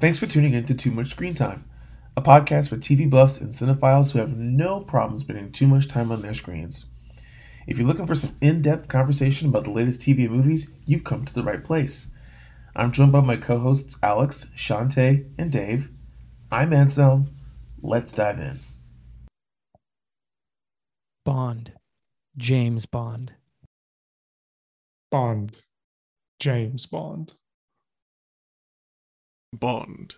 Thanks for tuning in to Too Much Screen Time, a podcast for TV buffs and cinephiles who have no problem spending too much time on their screens. If you're looking for some in depth conversation about the latest TV and movies, you've come to the right place. I'm joined by my co hosts Alex, Shantae, and Dave. I'm Anselm. Let's dive in. Bond. James Bond. Bond. James Bond. Bond.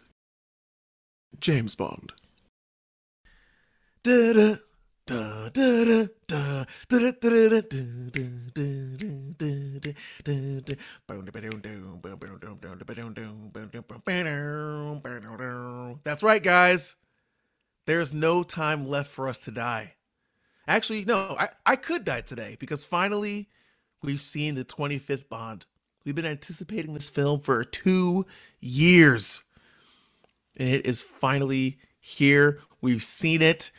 James Bond. That's right, guys. There's no time left for us to die. Actually, no, I, I could die today because finally we've seen the 25th Bond. We've been anticipating this film for two years. And it is finally here. We've seen it.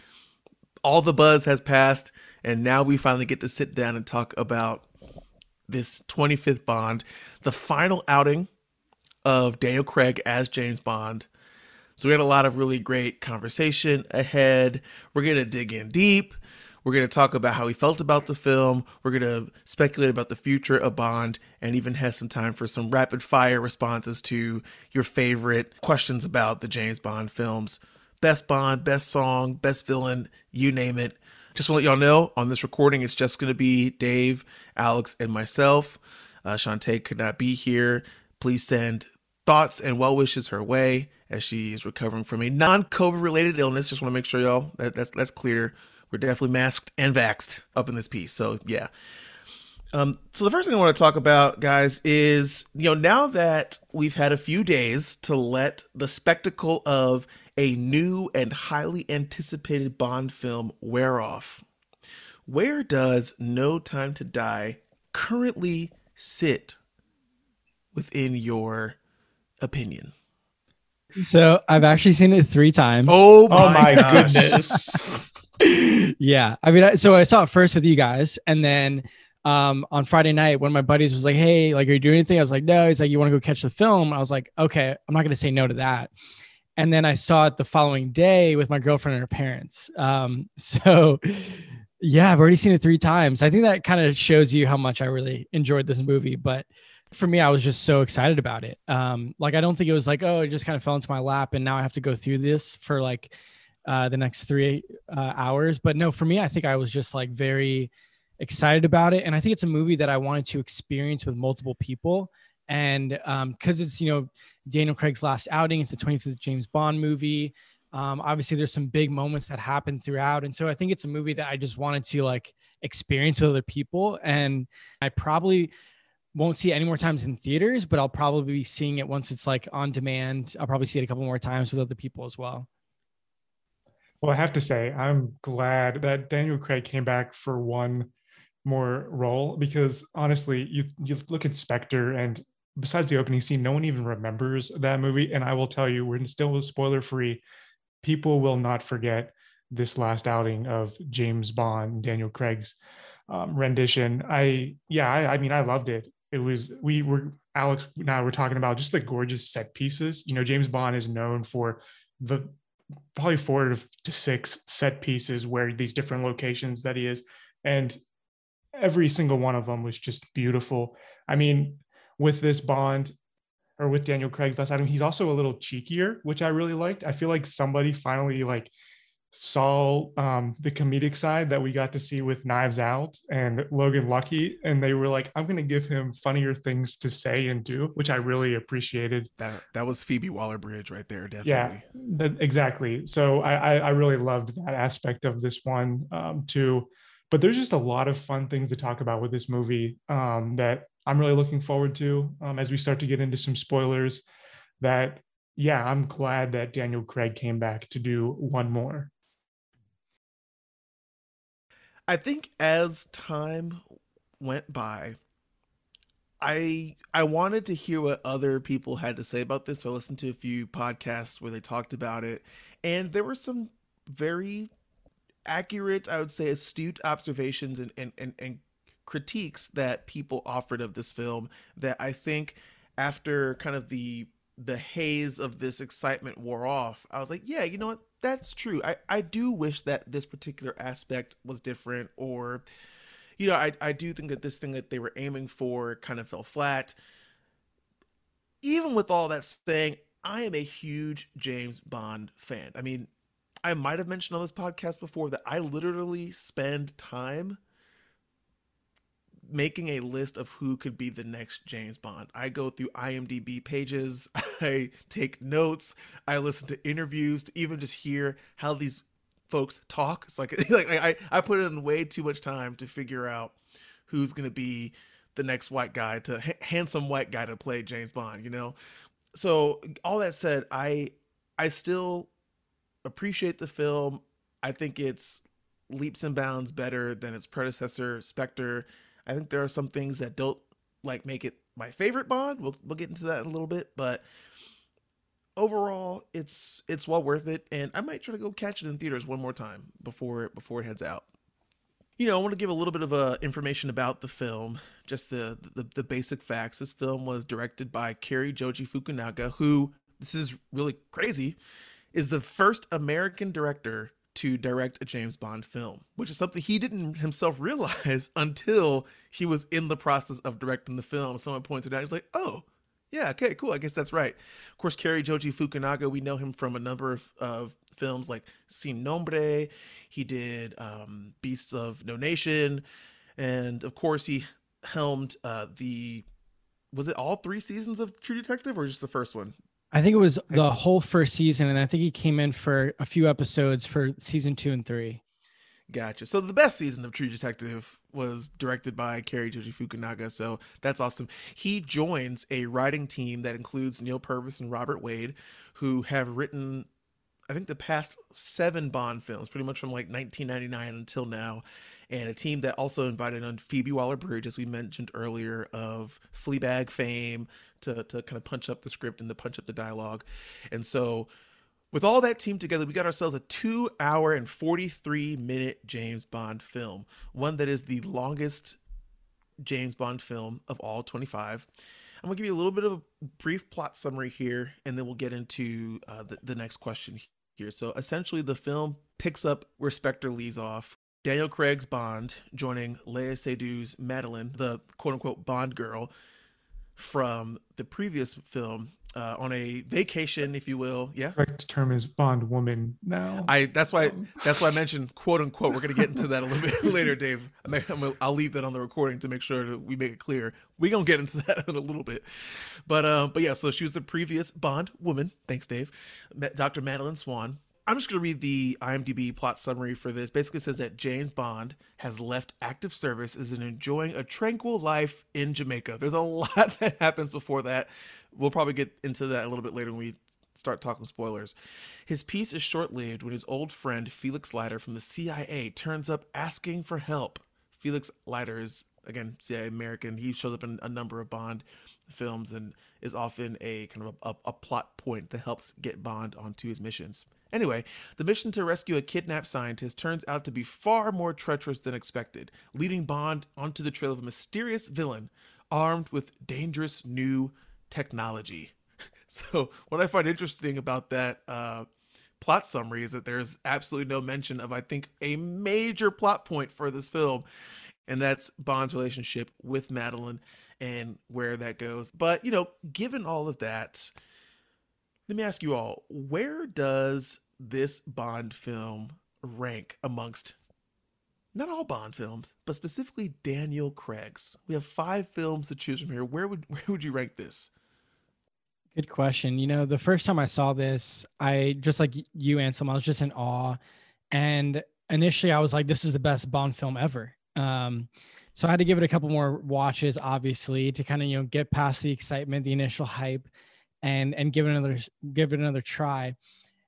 All the buzz has passed. And now we finally get to sit down and talk about this 25th Bond, the final outing of Daniel Craig as James Bond. So we had a lot of really great conversation ahead. We're going to dig in deep. We're going to talk about how he felt about the film. We're going to speculate about the future of Bond and even have some time for some rapid fire responses to your favorite questions about the James Bond films. Best Bond, best song, best villain, you name it. Just want to let y'all know on this recording, it's just going to be Dave, Alex, and myself. Uh, Shantae could not be here. Please send thoughts and well wishes her way as she is recovering from a non COVID related illness. Just want to make sure y'all that, that's, that's clear we're definitely masked and vaxed up in this piece. So yeah. Um, so the first thing I want to talk about, guys, is you know now that we've had a few days to let the spectacle of a new and highly anticipated Bond film wear off, where does No Time to Die currently sit within your opinion? So I've actually seen it three times. Oh my, Oh my goodness. yeah. I mean, I, so I saw it first with you guys, and then um, on Friday night, one of my buddies was like, "Hey, like, are you doing anything?" I was like, "No." He's like, "You want to go catch the film?" I was like, "Okay, I'm not going to say no to that." And then I saw it the following day with my girlfriend and her parents. Um, so yeah, I've already seen it three times. I think that kind of shows you how much I really enjoyed this movie. But for me, I was just so excited about it. Um, like, I don't think it was like, oh, it just kind of fell into my lap, and now I have to go through this for like uh, the next three uh, hours. But no, for me, I think I was just like very excited about it. And I think it's a movie that I wanted to experience with multiple people. And because it's, you know, Daniel Craig's last outing, it's the 25th James Bond movie. Um, obviously, there's some big moments that happen throughout. And so I think it's a movie that I just wanted to like experience with other people. And I probably won't see it any more times in theaters, but I'll probably be seeing it once it's like on demand. I'll probably see it a couple more times with other people as well. Well, I have to say, I'm glad that Daniel Craig came back for one more role because honestly, you you look at Spectre and besides the opening scene, no one even remembers that movie. And I will tell you, we're still spoiler free. People will not forget this last outing of James Bond, Daniel Craig's um, rendition. I yeah, I, I mean, I loved it. It was we were Alex now we're talking about just the gorgeous set pieces. You know, James Bond is known for the probably four to, six set pieces where these different locations that he is. And every single one of them was just beautiful. I mean with this bond or with daniel craig's last item he's also a little cheekier which i really liked. I feel like somebody finally like saw um, the comedic side that we got to see with knives out and logan lucky and they were like i'm going to give him funnier things to say and do which i really appreciated. That that was Phoebe Waller Bridge right there, definitely. yeah that, exactly. So I, I i really loved that aspect of this one um too. But there's just a lot of fun things to talk about with this movie um that i'm really looking forward to um, as we start to get into some spoilers that yeah i'm glad that daniel craig came back to do one more I think as time went by, I I wanted to hear what other people had to say about this. So I listened to a few podcasts where they talked about it, and there were some very accurate, I would say, astute observations and and and, and critiques that people offered of this film that I think after kind of the the haze of this excitement wore off, I was like, yeah, you know what? That's true. I, I do wish that this particular aspect was different, or, you know, I, I do think that this thing that they were aiming for kind of fell flat. Even with all that saying, I am a huge James Bond fan. I mean, I might have mentioned on this podcast before that I literally spend time making a list of who could be the next James Bond. I go through IMDb pages, I take notes, I listen to interviews to even just hear how these folks talk. It's like like I I put in way too much time to figure out who's going to be the next white guy to handsome white guy to play James Bond, you know. So all that said, I I still appreciate the film. I think it's leaps and bounds better than its predecessor Spectre I think there are some things that don't like make it my favorite Bond. We'll we'll get into that in a little bit, but overall, it's it's well worth it, and I might try to go catch it in theaters one more time before before it heads out. You know, I want to give a little bit of uh, information about the film, just the, the the basic facts. This film was directed by Cary Joji Fukunaga, who this is really crazy, is the first American director to direct a James Bond film, which is something he didn't himself realize until he was in the process of directing the film. Someone pointed out, he's like, oh, yeah, okay, cool. I guess that's right. Of course, Cary Joji Fukunaga, we know him from a number of, of films like Sin Nombre. He did um, Beasts of No Nation. And of course, he helmed uh, the, was it all three seasons of True Detective or just the first one? I think it was the whole first season, and I think he came in for a few episodes for season two and three. Gotcha. So the best season of True Detective was directed by Cary Joji Fukunaga, so that's awesome. He joins a writing team that includes Neal Purvis and Robert Wade, who have written, I think, the past seven Bond films, pretty much from like 1999 until now, and a team that also invited on Phoebe Waller-Bridge, as we mentioned earlier, of Fleabag fame, to to kind of punch up the script and to punch up the dialogue. And so with all that team together, we got ourselves a two hour and 43 minute James Bond film, one that is the longest James Bond film of all 25. I'm gonna give you a little bit of a brief plot summary here, and then we'll get into uh, the, the next question here. So essentially, the film picks up where Spectre leaves off. Daniel Craig's Bond joining Léa Seydoux' Madeleine, the quote unquote Bond girl, from the previous film uh, on a vacation, if you will. Yeah. Correct term is bond woman now. I that's why um. that's why I mentioned quote unquote. We're gonna get into that a little bit later, Dave. i will leave that on the recording to make sure that we make it clear. We gonna get into that in a little bit, but um, but yeah. So she was the previous Bond woman. Thanks, Dave. Dr. Madeleine Swann. I'm just going to read the IMDb plot summary for this. Basically, says that James Bond has left active service is enjoying a tranquil life in Jamaica. There's a lot that happens before that. We'll probably get into that a little bit later when we start talking spoilers. His peace is short lived when his old friend Felix Leiter from the CIA turns up asking for help. Felix Leiter is, again, CIA American. He shows up in a number of Bond films and is often a kind of a, a, a plot point that helps get Bond onto his missions. Anyway, the mission to rescue a kidnapped scientist turns out to be far more treacherous than expected, leading Bond onto the trail of a mysterious villain armed with dangerous new technology. So, what I find interesting about that uh, plot summary is that there's absolutely no mention of, I think, a major plot point for this film, and that's Bond's relationship with Madeleine and where that goes. But, you know, given all of that, let me ask you all where does this Bond film rank amongst not all Bond films, but specifically Daniel Craig's? We have five films to choose from here. Where would where would you rank this? Good question. You know, the first time I saw this, I just like you, Anselm, I was just in awe. And initially, I was like, "This is the best Bond film ever." Um, so I had to give it a couple more watches, obviously, to kind of you know get past the excitement, the initial hype and and give it another give it another try.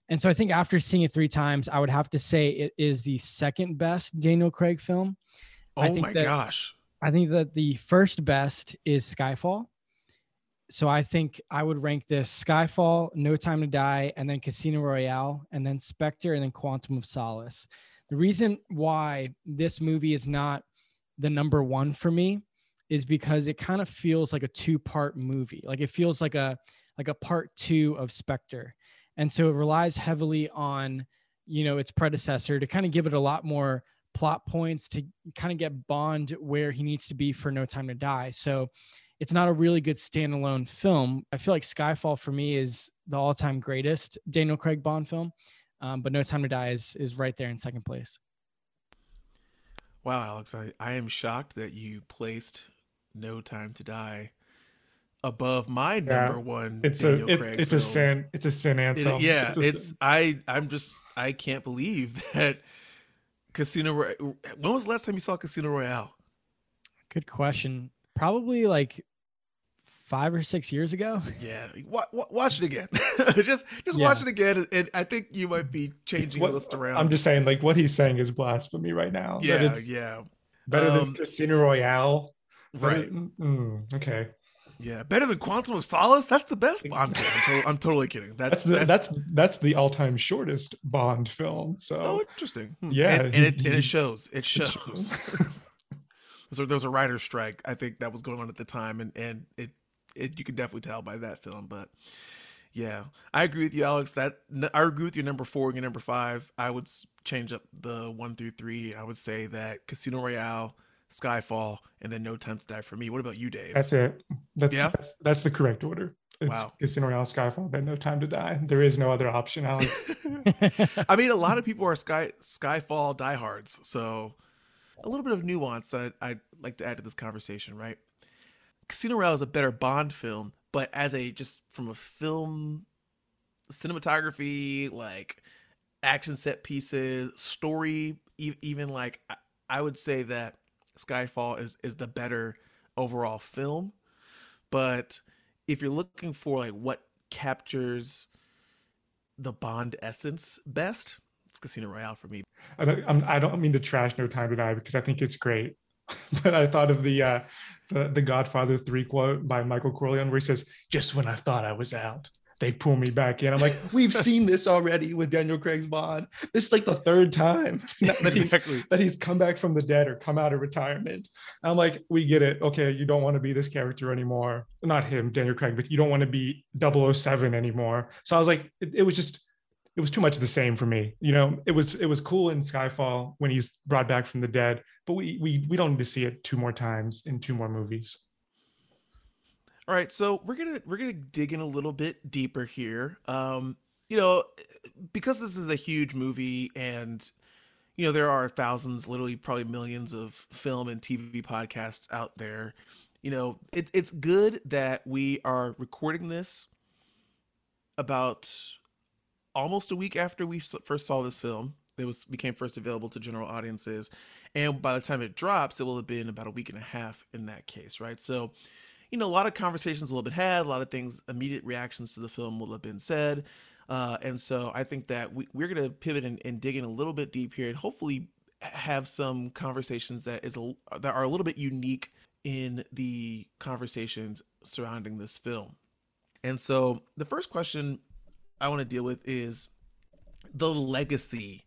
And so I think after seeing it three times, I would have to say it is the second best Daniel Craig film. Oh my that, gosh. I think that the first best is Skyfall. So I think I would rank this Skyfall, No Time to Die, and then Casino Royale, and then Spectre, and then Quantum of Solace. The reason why this movie is not the number one for me is because it kind of feels like a two part movie. Like it feels like a like a part two of Spectre. And so it relies heavily on, you know, its predecessor to kind of give it a lot more plot points to kind of get Bond where he needs to be for No Time to Die. So it's not a really good standalone film. I feel like Skyfall for me is the all-time greatest Daniel Craig Bond film, um, but No Time to Die is is right there in second place. Wow, Alex, I, I am shocked that you placed No Time to Die above my Yeah, number one. It's Daniel a it, Craig it's a sin. It's a sin, It- yeah, It's it's, sin. I I'm just I can't believe that Casino. Roy- When was the last time you saw Casino Royale? Good question. Probably like five or six years ago. Yeah, wa- wa- watch it again. just just Yeah. watch it again, and- and I think you might be changing your What- list around. I'm just saying, like what he's saying is blasphemy right now. yeah, it's yeah, better Um, than Casino Royale. right. mm, okay, Yeah, better than Quantum of Solace. That's the best. I'm kidding. I'm, to- I'm totally kidding. that's That's the, that's that's the all-time shortest Bond film. oh, So interesting. Hmm. Yeah, and, and, it, and it shows. It it shows. shows. so there was a writer's strike. I think that was going on at the time, and and it it you can definitely tell by that film. But yeah, I agree with you, Alex. That I agree with your number four and your number five. I would change up the one through three. I would say that Casino Royale, Skyfall, and then No Time to Die for me. What about you, Dave? that's it. That's, Yeah? that's that's the correct order. It's Wow. Casino Royale, Skyfall, then No Time to Die. There is no other option, Alex. I mean, a lot of people are Sky Skyfall diehards, so a little bit of nuance that I'd, I'd like to add to this conversation, right? Casino Royale is a better Bond film, but as a just from a film cinematography, like action set pieces, story, e- even like I, I would say that Skyfall is is the better overall film. But if you're looking for like what captures the Bond essence best, it's Casino Royale for me. I don't, I don't mean to trash No Time to Die because I think it's great. But I thought of the uh, the the Godfather three quote by Michael Corleone where he says, "Just when I thought I was out, they pull me back in." I'm like, we've seen this already with Daniel Craig's Bond. This is like the third time that he's exactly. that he's come back from the dead or come out of retirement. I'm like, we get it. Okay, you don't want to be this character anymore. Not him, Daniel Craig, but you don't want to be 007 anymore. So I was like, it, it was just, it was too much of the same for me. You know, it was it was cool in Skyfall when he's brought back from the dead, but we we we don't need to see it two more times in two more movies. All right, so we're gonna we're gonna dig in a little bit deeper here. Um, you know, because this is a huge movie, and you know there are thousands, literally probably millions of film and TV podcasts out there. You know, it, it's good that we are recording this about almost a week after we first saw this film. It was became first available to general audiences, and by the time it drops, it will have been about a week and a half in that case, right? So you know, a lot of conversations will have been had, a lot of things, immediate reactions to the film will have been said. Uh, and so I think that we, we're going to pivot and, and dig in a little bit deep here and hopefully have some conversations that is a, that are a little bit unique in the conversations surrounding this film. And so the first question I want to deal with is the legacy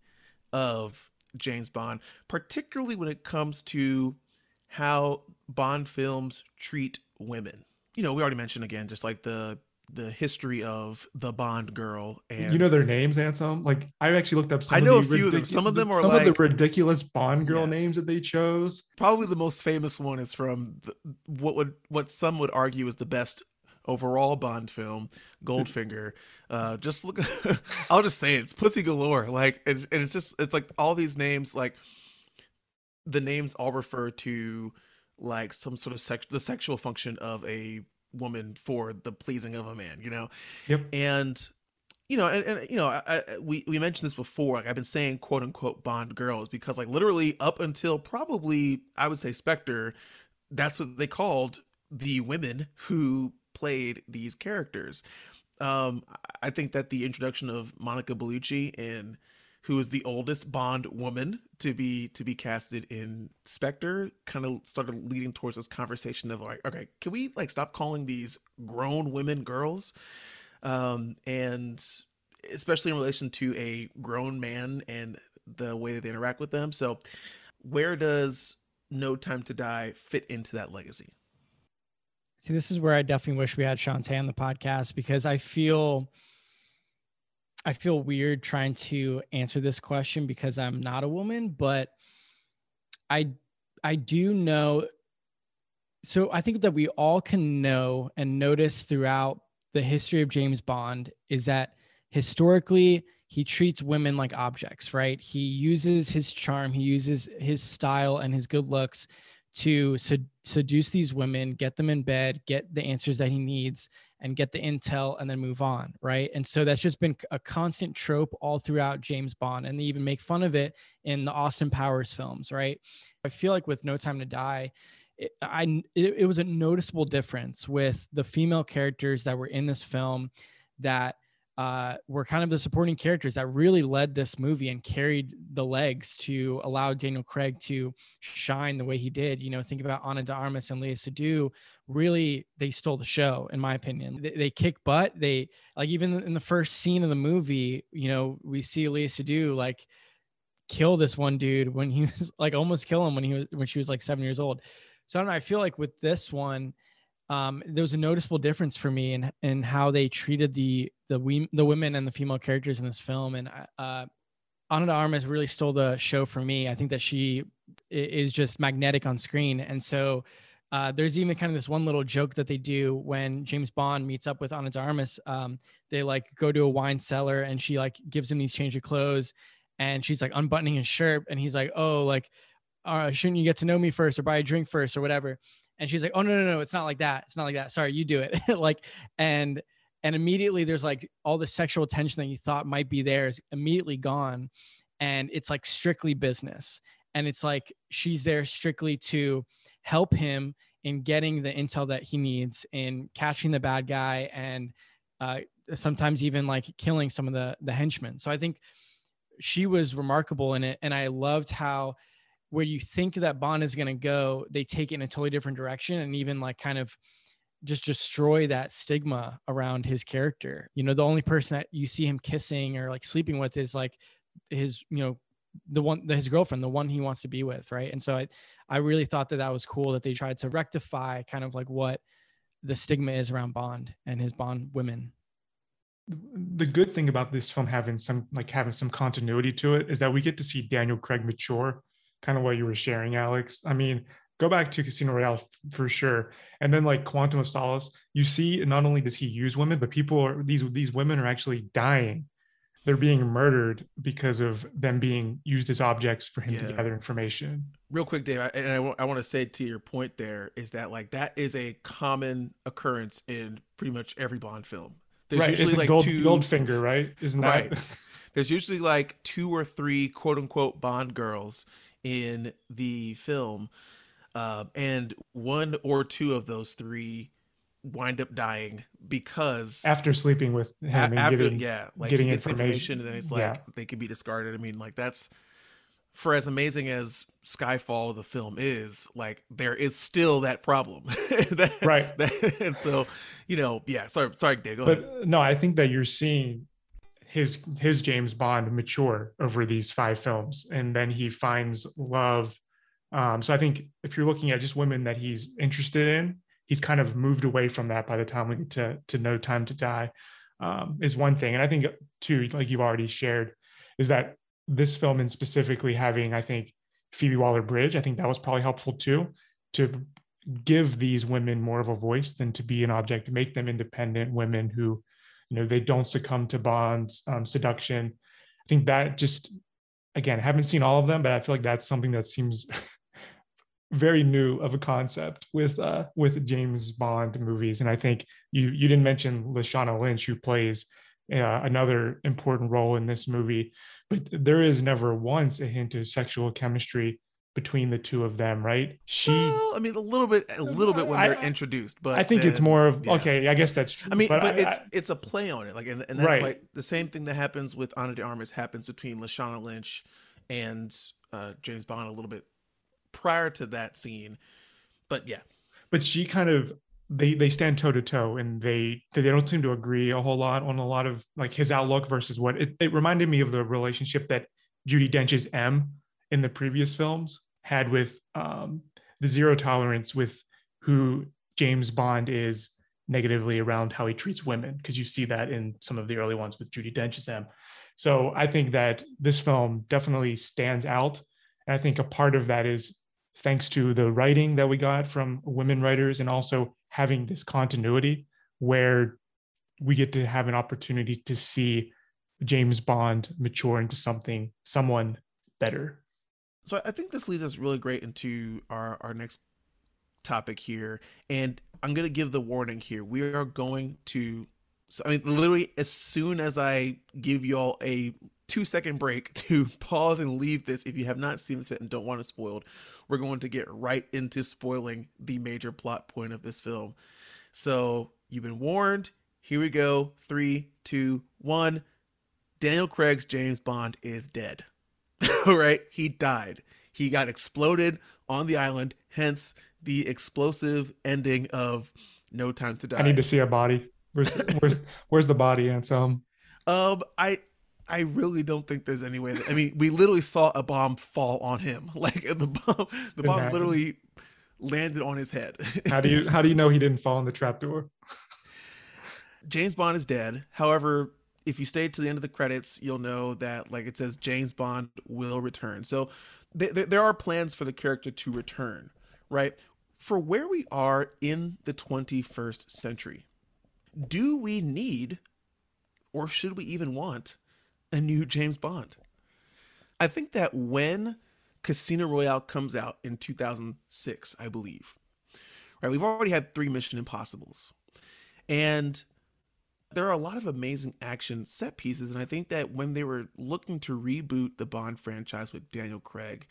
of James Bond, particularly when it comes to how Bond films treat women. You know, we already mentioned again, just like the the history of the Bond girl, and you know their names, Anselm? Like I actually looked up some I of know the a few of them. Some of them are some of the ridiculous Bond girl Yeah. names that they chose. probably the most famous one is from the, what would what some would argue is the best overall Bond film, Goldfinger. uh, just look, I'll just say it, it's pussy galore. Like, it's, and it's just it's like all these names, like the names all refer to like some sort of sex, the sexual function of a woman for the pleasing of a man. You know, Yep. and you know, and, and you know, I, I, we we mentioned this before. Like I've been saying, quote unquote, Bond girls because like literally up until probably I would say Spectre, that's what they called the women who played these characters. Um, I think that the introduction of Monica Bellucci in who is the oldest Bond woman to be to be casted in Spectre kind of started leading towards this conversation of like, okay, can we like stop calling these grown women girls? um, and especially in relation to a grown man and the way that they interact with them. So, where does No Time to Die fit into that legacy? See, this is where I definitely wish we had Shantae on the podcast because I feel I feel weird trying to answer this question because I'm not a woman, but I I do know so I think that we all can know and notice throughout the history of James Bond is that historically he treats women like objects, right? He uses his charm, he uses his style and his good looks to sed- seduce these women, get them in bed, get the answers that he needs, and get the intel, and then move on, right? And so that's just been a constant trope all throughout James Bond, and they even make fun of it in the Austin Powers films, right? I feel like with No Time to Die, it, I it, it was a noticeable difference with the female characters that were in this film that uh, were kind of the supporting characters that really led this movie and carried the legs to allow Daniel Craig to shine the way he did. You know, think about Ana de Armas and Léa Seydoux. Really, they stole the show, in my opinion. They, they kick butt. They like even in the first scene of the movie, you know, we see Léa Seydoux like kill this one dude when he was like almost kill him when he was when she was like seven years old. So I don't know. I feel like with this one, um, there was a noticeable difference for me in in how they treated the the we, the women and the female characters in this film. And uh, Ana de Armas really stole the show for me. I think that she is just magnetic on screen, and so. Uh, there's even kind of this one little joke that they do when James Bond meets up with Ana de Armas. Um, they like go to a wine cellar and she like gives him these change of clothes and she's like unbuttoning his shirt and he's like, oh, like, uh, shouldn't you get to know me first or buy a drink first or whatever? And she's like, oh no, no, no, it's not like that. It's not like that. Sorry, you do it. like, and and immediately there's like all the sexual tension that you thought might be there is immediately gone, and it's like strictly business. And it's like she's there strictly to help him in getting the intel that he needs, in catching the bad guy, and uh, sometimes even like killing some of the the henchmen. So I think she was remarkable in it, and I loved how where you think that Bond is going to go, they take it in a totally different direction and even like kind of just destroy that stigma around his character. You know, the only person that you see him kissing or like sleeping with is like his, you know, the one his girlfriend, the one he wants to be with, right? And so I I really thought that that was cool that they tried to rectify kind of like what the stigma is around Bond and his Bond women. The good thing about this film having some like having some continuity to it is that we get to see Daniel Craig mature kind of what you were sharing, Alex. I mean, go back to Casino Royale for sure. And then like Quantum of Solace, you see not only does he use women, but people are these these women are actually dying. They're being murdered because of them being used as objects for him yeah. to gather information. Real quick, Dave, and I, and I, w- I want to say to your point there is that like that is a common occurrence in pretty much every Bond film. There's right, usually like Gold, two Goldfinger, right? Isn't that right? There's usually like two or three quote unquote Bond girls in the film, uh, and one or two of those three wind up dying because after sleeping with him a- after, getting, yeah like getting information. information and then it's like yeah. they can be discarded i mean like that's for as amazing as skyfall the film is like there is still that problem that, right that, and so you know yeah sorry sorry Dave, but ahead. no i think that you're seeing his his James Bond mature over these five films, and then he finds love. Um, so I think if you're looking at just women that he's interested in, he's kind of moved away from that by the time we get to to No Time to Die. Um, is one thing, and I think too, like you've already shared, is that this film and specifically having, I think, Phoebe Waller Bridge, I think that was probably helpful too, to give these women more of a voice than to be an object, make them independent women who you know they don't succumb to bonds um, seduction i think that just again I haven't seen all of them but i feel like that's something that seems very new of a concept with uh with james bond movies and i think you you didn't mention lashana lynch who plays uh, another important role in this movie but there is never once a hint of sexual chemistry between the two of them, right? She, well, I mean, a little bit, a little bit when they're I, introduced, but I think then, it's more of yeah. okay. I guess that's true. I mean, but, but I, it's I, it's a play on it, like, and, and that's right. like the same thing that happens with Ana de Armas happens between Lashana Lynch and uh, James Bond a little bit prior to that scene, but yeah. But she kind of they they stand toe to toe, and they they don't seem to agree a whole lot on a lot of like his outlook versus what it, it reminded me of the relationship that Judi Dench's M in the previous films had with um, the zero tolerance with who James Bond is negatively around how he treats women because you see that in some of the early ones with Judi Dench as M. So I think that this film definitely stands out. And I think a part of that is thanks to the writing that we got from women writers and also having this continuity where we get to have an opportunity to see James Bond mature into something, someone better. So I think this leads us really great into our, our next topic here. And I'm going to give the warning here. We are going to, so I mean, literally, as soon as I give y'all a two second break to pause and leave this, if you have not seen this and don't want it spoiled, we're going to get right into spoiling the major plot point of this film. So you've been warned. Here we go. Three, two, one. Daniel Craig's James Bond is dead. All right. He died. He got exploded on the island, hence the explosive ending of No Time to Die. I need to see a body. Where's where's where's the body, Anselm? Um, I I really don't think there's any way that I mean we literally saw a bomb fall on him. Like the bomb the bomb literally landed on his head. How do you how do you know he didn't fall in the trapdoor? James Bond is dead. However, if you stay to the end of the credits, you'll know that like it says James Bond will return. So th- th- there are plans for the character to return, right? For where we are in the 21st century, do we need or should we even want a new James Bond? I think that when Casino Royale comes out in 2006, I believe, right, we've already had three Mission Impossibles. And there are a lot of amazing action set pieces. And I think that when they were looking to reboot the Bond franchise with Daniel Craig,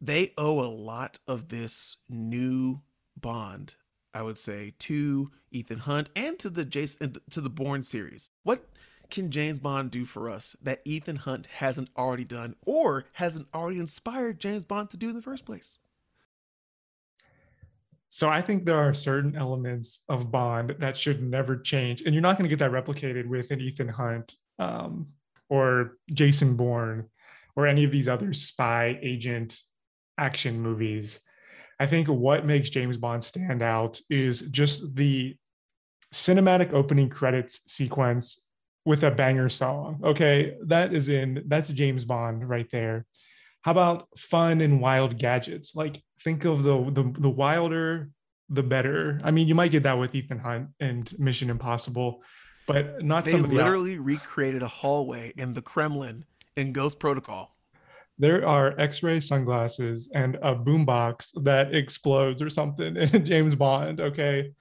they owe a lot of this new Bond, I would say, to Ethan Hunt and to the Jason to the Bourne series. What can James Bond do for us that Ethan Hunt hasn't already done or hasn't already inspired James Bond to do in the first place? So I think there are certain elements of Bond that should never change, and you're not going to get that replicated with an Ethan Hunt um, or Jason Bourne or any of these other spy agent action movies. I think what makes James Bond stand out is just the cinematic opening credits sequence with a banger song. Okay, that is in that's James Bond right there. How about fun and wild gadgets? Like think of the the, the wilder the better. I mean, you might get that with Ethan Hunt and Mission Impossible, but not They some of the literally recreated a hallway in the Kremlin in Ghost Protocol. there are x-ray sunglasses and a boombox that explodes or something in James Bond, okay?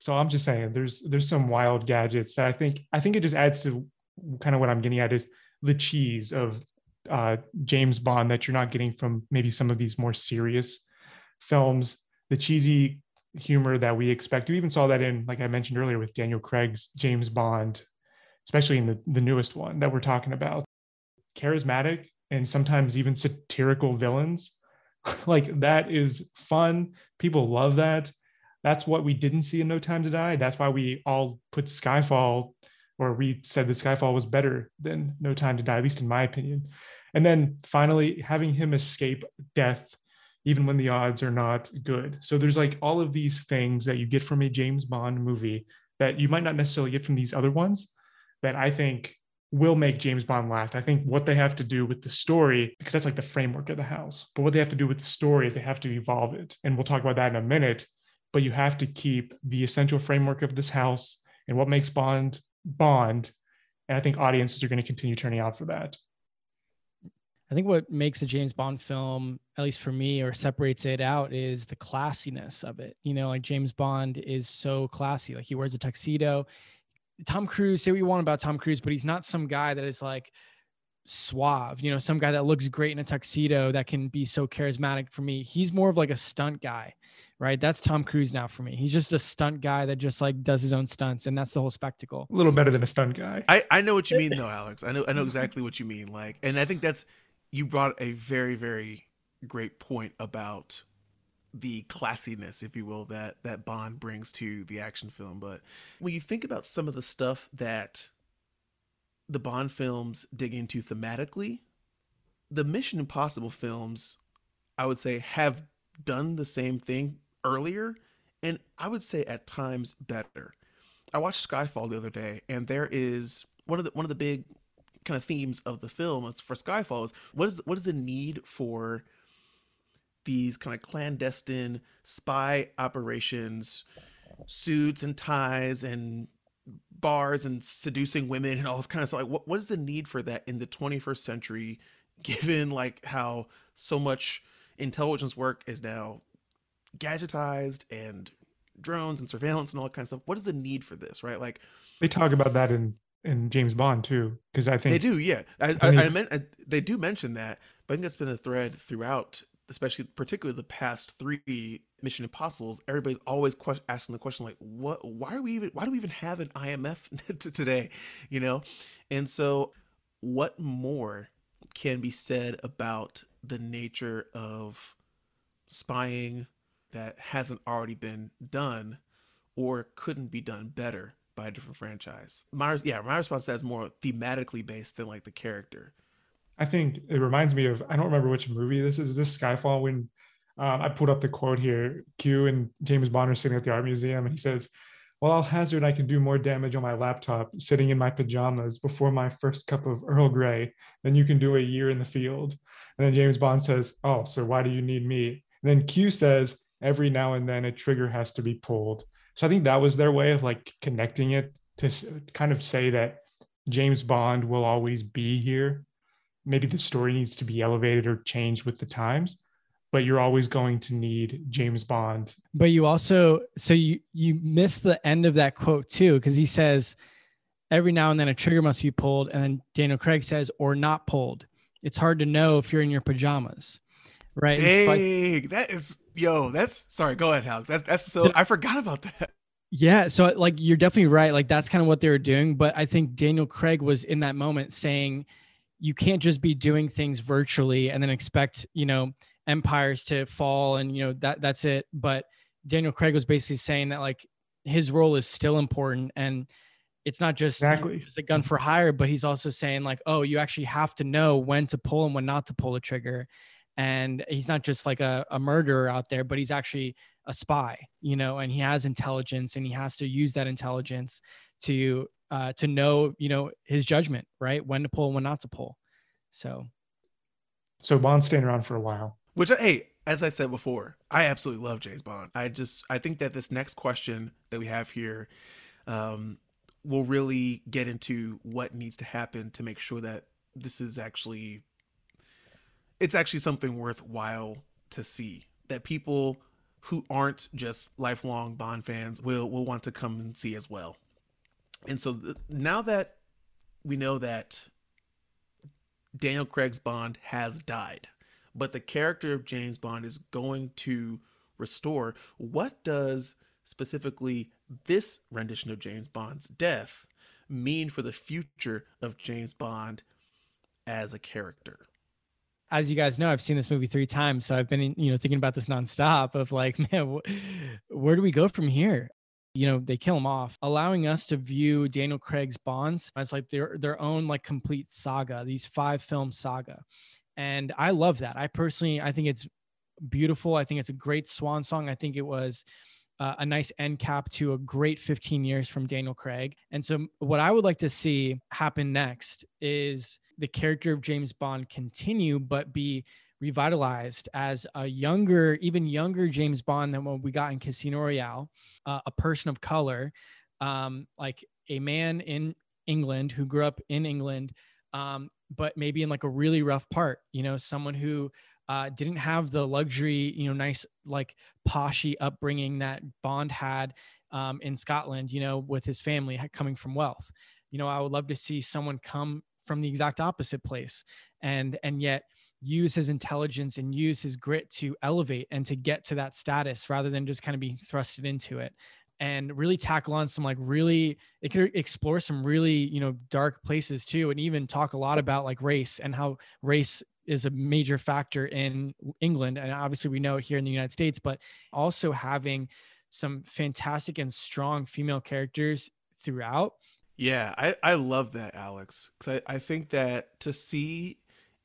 So I'm just saying there's there's some wild gadgets that I think I think it just adds to kind of what I'm getting at is the cheese of uh, James Bond that you're not getting from maybe some of these more serious films, the cheesy humor that we expect. You even saw that in, like I mentioned earlier, with Daniel Craig's James Bond, especially in the, the newest one that we're talking about. Charismatic and sometimes even satirical villains. like that is fun. People love that. That's what we didn't see in No Time to Die. That's why we all put Skyfall, or we said that Skyfall was better than No Time to Die, at least in my opinion. And then finally, having him escape death, even when the odds are not good. So there's like all of these things that you get from a James Bond movie that you might not necessarily get from these other ones that I think will make James Bond last. I think what they have to do with the story, because that's like the framework of the house, but what they have to do with the story is they have to evolve it. And we'll talk about that in a minute. But you have to keep the essential framework of this house and what makes Bond Bond. And I think audiences are going to continue turning out for that. I think what makes a James Bond film, at least for me, or separates it out is the classiness of it. You know, like James Bond is so classy. Like he wears a tuxedo. Tom Cruise, say what you want about Tom Cruise, but he's not some guy that is like suave, you know, some guy that looks great in a tuxedo that can be so charismatic for me. He's more of like a stunt guy, right? That's Tom Cruise now for me. He's just a stunt guy that just like does his own stunts, and that's the whole spectacle. A little better than a stunt guy. I, I know what you mean though, Alex. I know I know exactly what you mean. Like, and I think that's you brought a very very great point about the classiness, if you will, that that Bond brings to the action film. But when you think about some of the stuff that the Bond films dig into thematically, the Mission Impossible films, I would say, have done the same thing earlier and I would say at times better. I watched Skyfall the other day, and there is one of the one of the big kind of themes of the film for Skyfall is what is what is the need for these kind of clandestine spy operations, suits and ties and bars and seducing women and all this kind of stuff. Like, what, what is the need for that in the 21st century, given like how so much intelligence work is now gadgetized and drones and surveillance and all that kind of stuff. What is the need for this, right? Like they talk about that in in James Bond too, because I think they do. Yeah, I, I, I, meant I, they do mention that, but I think that's been a thread throughout, especially particularly the past three Mission Impossibles. Everybody's always question, asking the question like, "What? Why are we even? Why do we even have an IMF today?" You know, and so what more can be said about the nature of spying that hasn't already been done or couldn't be done better by a different franchise. My yeah, my response to that is more thematically based than like the character. I think it reminds me of I don't remember which movie this is. This Skyfall when um, I pulled up the quote here. Q and James Bond are sitting at the art museum, and he says, "Well, I'll hazard I can do more damage on my laptop sitting in my pajamas before my first cup of Earl Grey than you can do a year in the field." And then James Bond says, "Oh, so why do you need me?" And then Q says, "Every now and then a trigger has to be pulled." So I think that was their way of like connecting it to kind of say that James Bond will always be here. Maybe the story needs to be elevated or changed with the times, but you're always going to need James Bond. But you also so you you miss the end of that quote too because he says every now and then a trigger must be pulled and then Daniel Craig says or not pulled. It's hard to know if you're in your pajamas. Right. Dang, that is yo, that's sorry, go ahead, Alex. That's that's so I forgot about that. Yeah, so like you're definitely right. Like that's kind of what they were doing, but I think Daniel Craig was in that moment saying you can't just be doing things virtually and then expect, you know, empires to fall and you know that that's it, but Daniel Craig was basically saying that like his role is still important and it's not just exactly just a gun for hire, but he's also saying like, oh, you actually have to know when to pull and when not to pull the trigger and he's not just like a, a murderer out there but he's actually a spy you know and he has intelligence and he has to use that intelligence to uh, to know you know his judgment right? When to pull and when not to pull. So. So bond's staying around for a while. Which hey as i said before i absolutely love james bond. I just i think that this next question that we have here um, will really get into what needs to happen to make sure that this is actually it's actually something worthwhile to see that people who aren't just lifelong Bond fans will will want to come and see as well. And so now that we know that Daniel Craig's Bond has died, but the character of James Bond is going to restore, what does specifically this rendition of James Bond's death mean for the future of James Bond as a character? As you guys know, I've seen this movie three times, so I've been, you know, thinking about this nonstop. Of like, man, wh- where do we go from here? You know, they kill him off, allowing us to view Daniel Craig's Bonds as like their their own like complete saga, these five film saga, and I love that. I personally, I think it's beautiful. I think it's a great swan song. I think it was uh, a nice end cap to a great 15 years from Daniel Craig. And so, what I would like to see happen next is the character of James Bond continue, but be revitalized as a younger, even younger James Bond than what we got in Casino Royale, uh, a person of color, um, like a man in England who grew up in England, um, but maybe in like a really rough part, you know, someone who uh, didn't have the luxury, you know, nice like poshy upbringing that Bond had um, in Scotland, you know, with his family coming from wealth. You know, I would love to see someone come from the exact opposite place. And and yet use his intelligence and use his grit to elevate and to get to that status rather than just kind of being thrusted into it. And really tackle on some like really it could explore some really you know dark places too and even talk a lot about like race and how race is a major factor in England. And obviously we know it here in the United States but also having some fantastic and strong female characters throughout yeah, I, I love that, Alex. Because I, I think that to see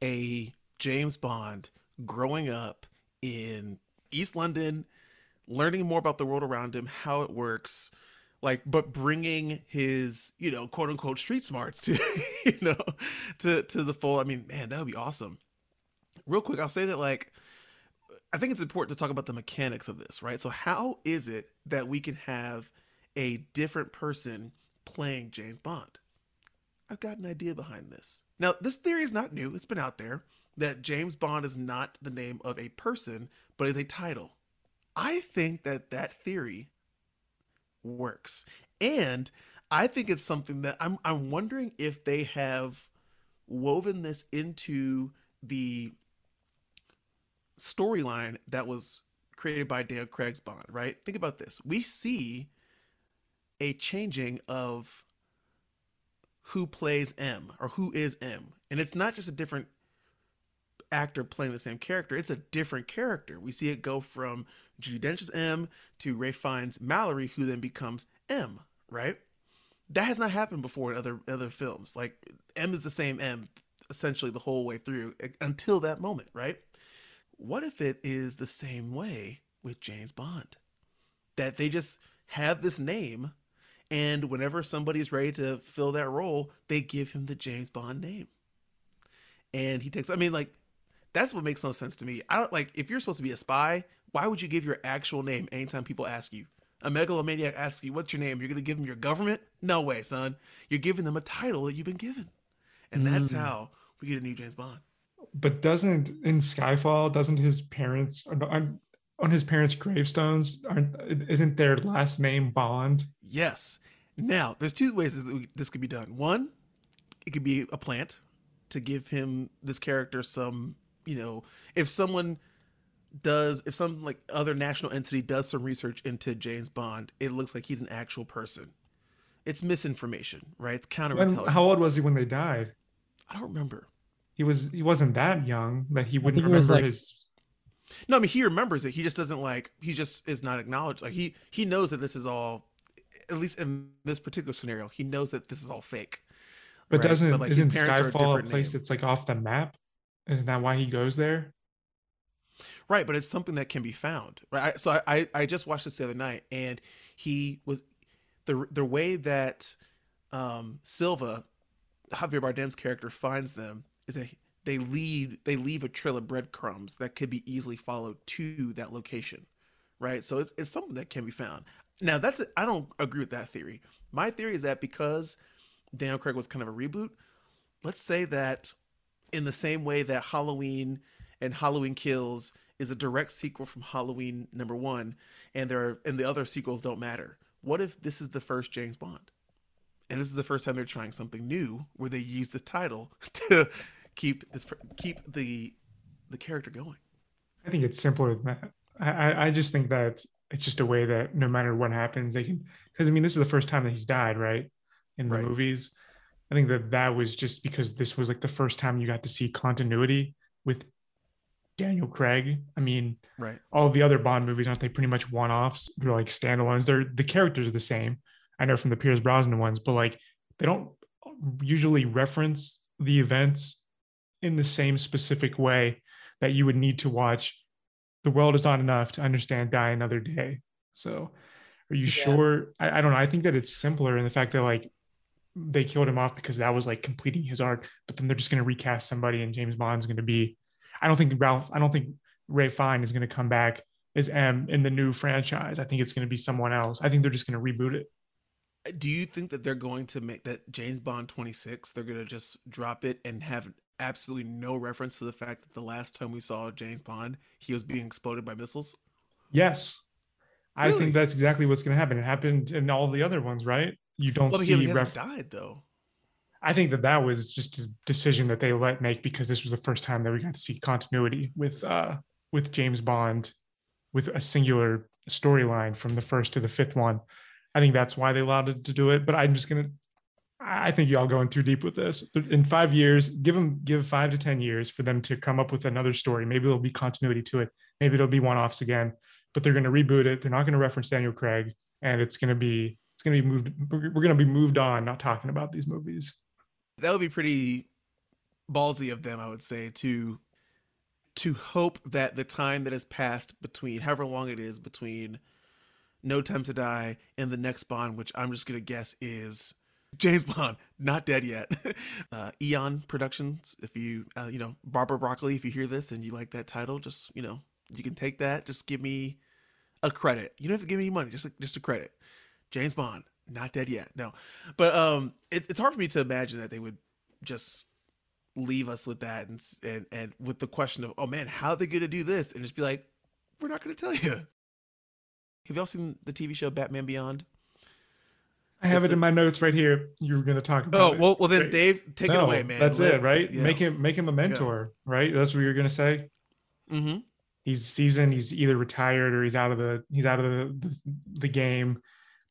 a James Bond growing up in East London, learning more about the world around him, how it works, like but bringing his you know quote unquote street smarts to you know to to the full. I mean, man, that would be awesome. Real quick, I'll say that like I think it's important to talk about the mechanics of this, right? So how is it that we can have a different person playing James Bond? I've got an idea behind this. Now, this theory is not new. It's been out there that James Bond is not the name of a person, but is a title. I think that that theory works. And I think it's something that I'm I'm wondering if they have woven this into the storyline that was created by Daniel Craig's Bond, right? Think about this. We see a changing of who plays M or who is M. And it's not just a different actor playing the same character, it's a different character. We see it go from Judi Dench's M to Ralph Fiennes' Mallory, who then becomes M, right? That has not happened before in other other films. Like M is the same M essentially the whole way through until that moment, right? What if it is the same way with James Bond? That they just have this name and whenever somebody's ready to fill that role, they give him the James Bond name. And he takes I mean like that's what makes most sense to me. I don't like if you're supposed to be a spy, why would you give your actual name anytime people ask you? A megalomaniac asks you, "What's your name?" You're gonna give them your government? No way, son. You're giving them a title that you've been given, and that's Mm. how we get a new James Bond. But doesn't in Skyfall doesn't his parents on, on his parents' gravestones aren't isn't their last name Bond? Yes. Now, there's two ways that this could be done. One, it could be a plant to give him this character some, you know, if someone does, if some like other national entity does some research into James Bond, it looks like he's an actual person. It's misinformation, right? It's And counterintelligence. how old was he when they died? I don't remember. He was he wasn't that young that he wouldn't think he was, remember like- his No, I mean he remembers it. He just doesn't like. He just is not acknowledged. Like he he knows that this is all, at least in this particular scenario, he knows that this is all fake. But right? doesn't like, isn't parents are a Skyfall a place name. that's like off the map? Isn't that why he goes there? Right, but it's something that can be found. Right. So I, I I just watched this the other night, and he was the the way that um, Silva, Javier Bardem's character, finds them is that they lead they leave a trail of breadcrumbs that could be easily followed to that location. Right. So it's it's something that can be found. Now that's I I don't agree with that theory. My theory is that because Daniel Craig was kind of a reboot, let's say that in the same way that Halloween and Halloween Kills is a direct sequel from Halloween number one, and there are, and the other sequels don't matter. What if this is the first James Bond, and this is the first time they're trying something new where they use the title to keep this keep the the character going? I think it's simpler than that. I, I, just think that it's just a way that no matter what happens, they can. Because I mean, this is the first time that he's died, right? In the Right. movies, I think that that was just because this was like the first time you got to see continuity with Daniel Craig. I mean, Right. all the other Bond movies aren't they pretty much one-offs? They're like standalones. They're the characters are the same. I know from the Pierce Brosnan ones, but like they don't usually reference the events in the same specific way that you would need to watch the world is not enough to understand die another day. So are you Yeah. sure? I, I don't know. I think that it's simpler in the fact that like they killed him off because that was like completing his arc but then they're just going to recast somebody and james bond's going to be i don't think ralph i don't think ralph fiennes is going to come back as m in the new franchise. I think it's going to be someone else. I think they're just going to reboot it. Do you think that they're going to make that James Bond 26? They're going to just drop it and have absolutely no reference to the fact that the last time we saw James Bond, he was being exploded by missiles? yes i Really? think that's exactly what's going to happen it happened in all the other ones right you don't Well, see he ref- died though. I think that that was just a decision that they let make because this was the first time that we got to see continuity with uh with James Bond with a singular storyline from the first to the fifth one. I think that's why they allowed it to do it. But I'm just gonna I think y'all going too deep with this. In five years, give them give five to ten years for them to come up with another story. Maybe there'll be continuity to it. Maybe it'll be one-offs again. But they're gonna reboot it. They're not gonna reference Daniel Craig, and it's gonna be it's gonna be moved. We're we're gonna be moved on, not talking about these movies. That would be pretty ballsy of them, I would say, to to hope that the time that has passed between however long it is between No Time to Die and the next Bond, which I'm just gonna guess is James Bond, not dead yet. uh, Eon Productions. If you, uh, you know, Barbara Broccoli, if you hear this and you like that title, just you know, you can take that. Just give me a credit. You don't have to give me money. Just just a credit. James Bond, not dead yet. No, but um, it, it's hard for me to imagine that they would just leave us with that and and and with the question of, oh man, how are they gonna do this? And just be like, we're not gonna tell you. Have y'all seen the TV show Batman Beyond? I have It's it in a- my notes right here. You were going to talk about Oh it. well, well then Dave, take it away, man. That's Let- it, right? yeah. Make him make him a mentor, right? That's what you're going to say. Mm-hmm. He's seasoned. He's either retired or he's out of the he's out of the, the the game.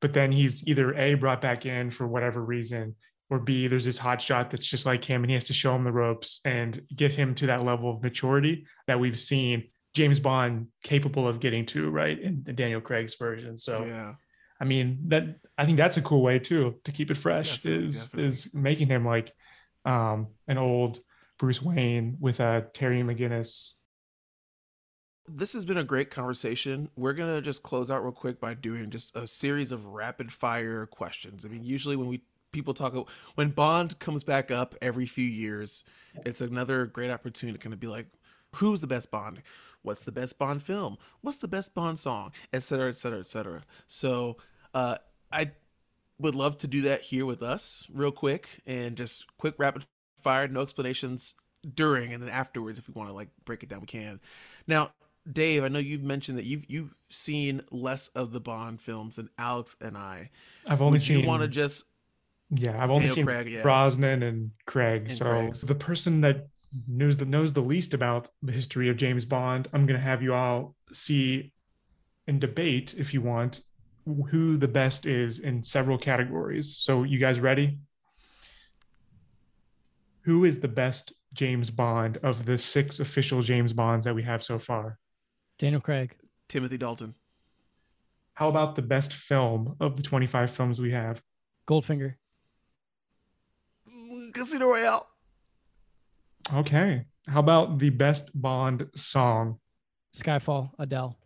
But then he's either a brought back in for whatever reason, or b there's this hot shot that's just like him, and he has to show him the ropes and get him to that level of maturity that we've seen James Bond capable of getting to, right? In the Daniel Craig's version. So Yeah. I mean that I think that's a cool way too to keep it fresh Definitely, is definitely. is making him like um an old Bruce Wayne with a Terry McGinnis. This has been a great conversation. We're gonna just close out real quick by doing just a series of rapid fire questions. I mean, usually when we people talk when Bond comes back up every few years, it's another great opportunity to kind of be like, who's the best Bond? What's the best Bond film? What's the best Bond song? Et cetera, et cetera, et cetera. So uh, I would love to do that here with us real quick and just quick rapid fire, no explanations during and then afterwards if we want to like break it down we can. Now, Dave, I know you've mentioned that you've you've seen less of the Bond films than Alex and I. I've only Would seen you want to just yeah, I've only Daniel seen Craig, yeah. Brosnan and Craig. And so Craig's. the person that knows the knows the least about the history of James Bond, I'm gonna have you all see and debate if you want who the best is in several categories. So you guys ready? Who is the best James Bond of the six official James Bonds that we have so far? Daniel Craig. Timothy Dalton? How about the best film of the 25 films we have? Goldfinger. Casino Royale. Okay. How about the best Bond song? Skyfall. Adele.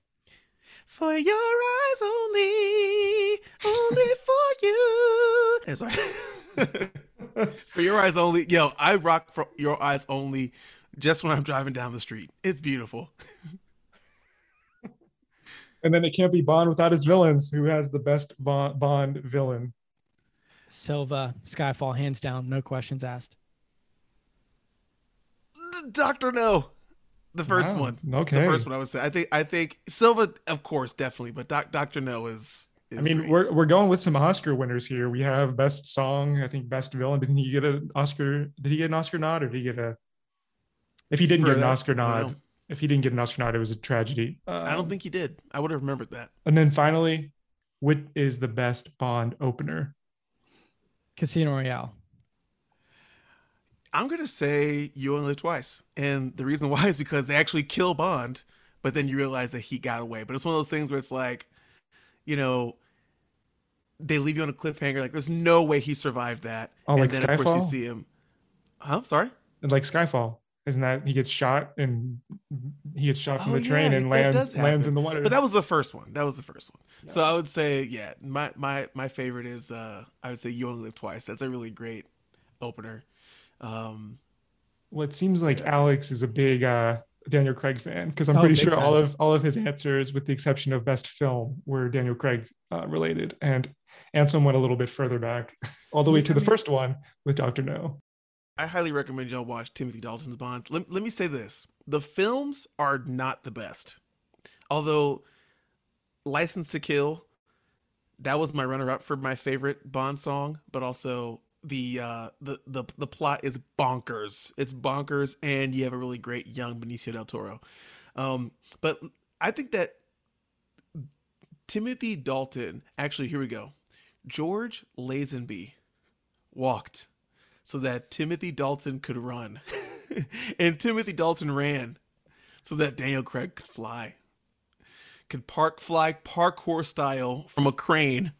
For your eyes only, only for you. Hey, sorry. for your eyes only. Yo, I rock for your eyes only just when I'm driving down the street. It's beautiful. And then it can't be Bond without his villains. Who has the best Bond, Bond villain? Silva. Skyfall. Hands down. No questions asked. Doctor No. The first Wow, one. okay. The first one I would say. I think I think Silva, of course, definitely, but Doc, Doctor No is, is I mean, great. we're we're going with some Oscar winners here. We have best song, I think best villain. Didn't he get an Oscar? Did he get an Oscar nod, or did he get a? If he didn't For get an that, Oscar don't nod, if he didn't get an Oscar nod, it was a tragedy. I Um, don't think he did. I would have remembered that. And then finally, what is the best Bond opener? Casino Royale. I'm gonna say you only live twice, and the reason why is because they actually kill Bond, but then you realize that he got away. But it's one of those things where it's like, you know, they leave you on a cliffhanger. Like, there's no way he survived that. Oh, and like then of course you see him. Huh? Sorry. Like Skyfall, isn't that he gets shot and he gets shot from Oh, the train yeah, and lands lands in the water? But that was the first one. That was the first one. So I would say, yeah, my my my favorite is uh I would say you only live twice. That's a really great opener. Um Well, it seems like Yeah. Alex is a big uh, Daniel Craig fan because I'm Oh, pretty big sure all of all of his answers, with the exception of best film, were Daniel Craig uh, related, and Anselm went a little bit further back, all the way to the first one with Doctor No. I highly recommend y'all watch Timothy Dalton's Bond. Let, let me say this the films are not the best. Although, License to Kill, that was my runner up for my favorite Bond song, but also the uh the, the the plot is bonkers it's bonkers and you have a really great young benicio del toro um but i think that timothy dalton actually here we go george lazenby walked so that Timothy Dalton could run. and Timothy Dalton ran so that Daniel Craig could fly. Could park fly parkour style from a crane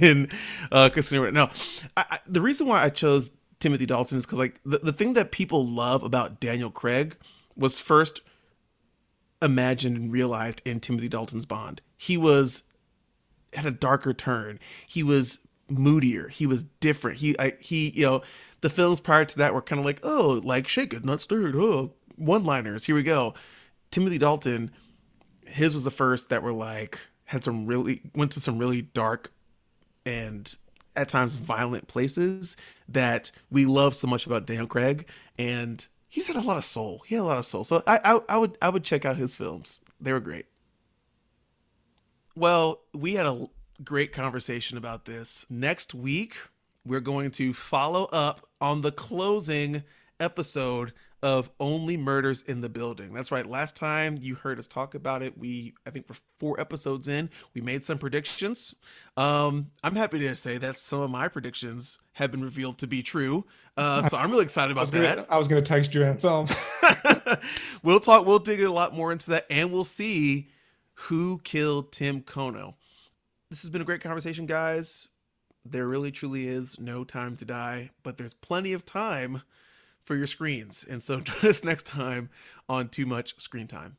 in uh Casino. No, I, I, the reason why I chose Timothy Dalton is because like the, the thing that people love about Daniel Craig was first imagined and realized in Timothy Dalton's Bond. He was had a darker turn. He was moodier. He was different. He I, he you know the films prior to that were kind of like oh like shake it not stirred oh one liners here we go. Timothy Dalton, his was the first that were like had some really went to some really dark and at times violent places that we love so much about Daniel Craig and he's had a lot of soul. He had a lot of soul. So I, I, I would I would check out his films. They were great. Well, we had a great conversation about this. Next week, we're going to follow up on the closing episode of Only Murders in the Building. That's right. Last time you heard us talk about it, we I think we're four episodes in. We made some predictions. Um, I'm happy to say that some of my predictions have been revealed to be true. Uh, so I'm really excited about I that. Gonna, I was going to text you and tell we'll talk. We'll dig a lot more into that, and we'll see who killed Tim Kono. This has been a great conversation, guys. There really truly is no time to die, but there's plenty of time for your screens. And so join us next time on Too Much Screen Time.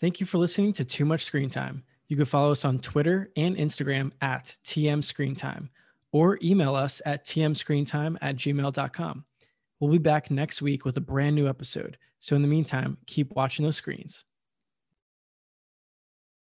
Thank you for listening to Too Much Screen Time. You can follow us on Twitter and Instagram at TM Screen Time or email us at tmscreentime at gmail.com. We'll be back next week with a brand new episode. So in the meantime, keep watching those screens.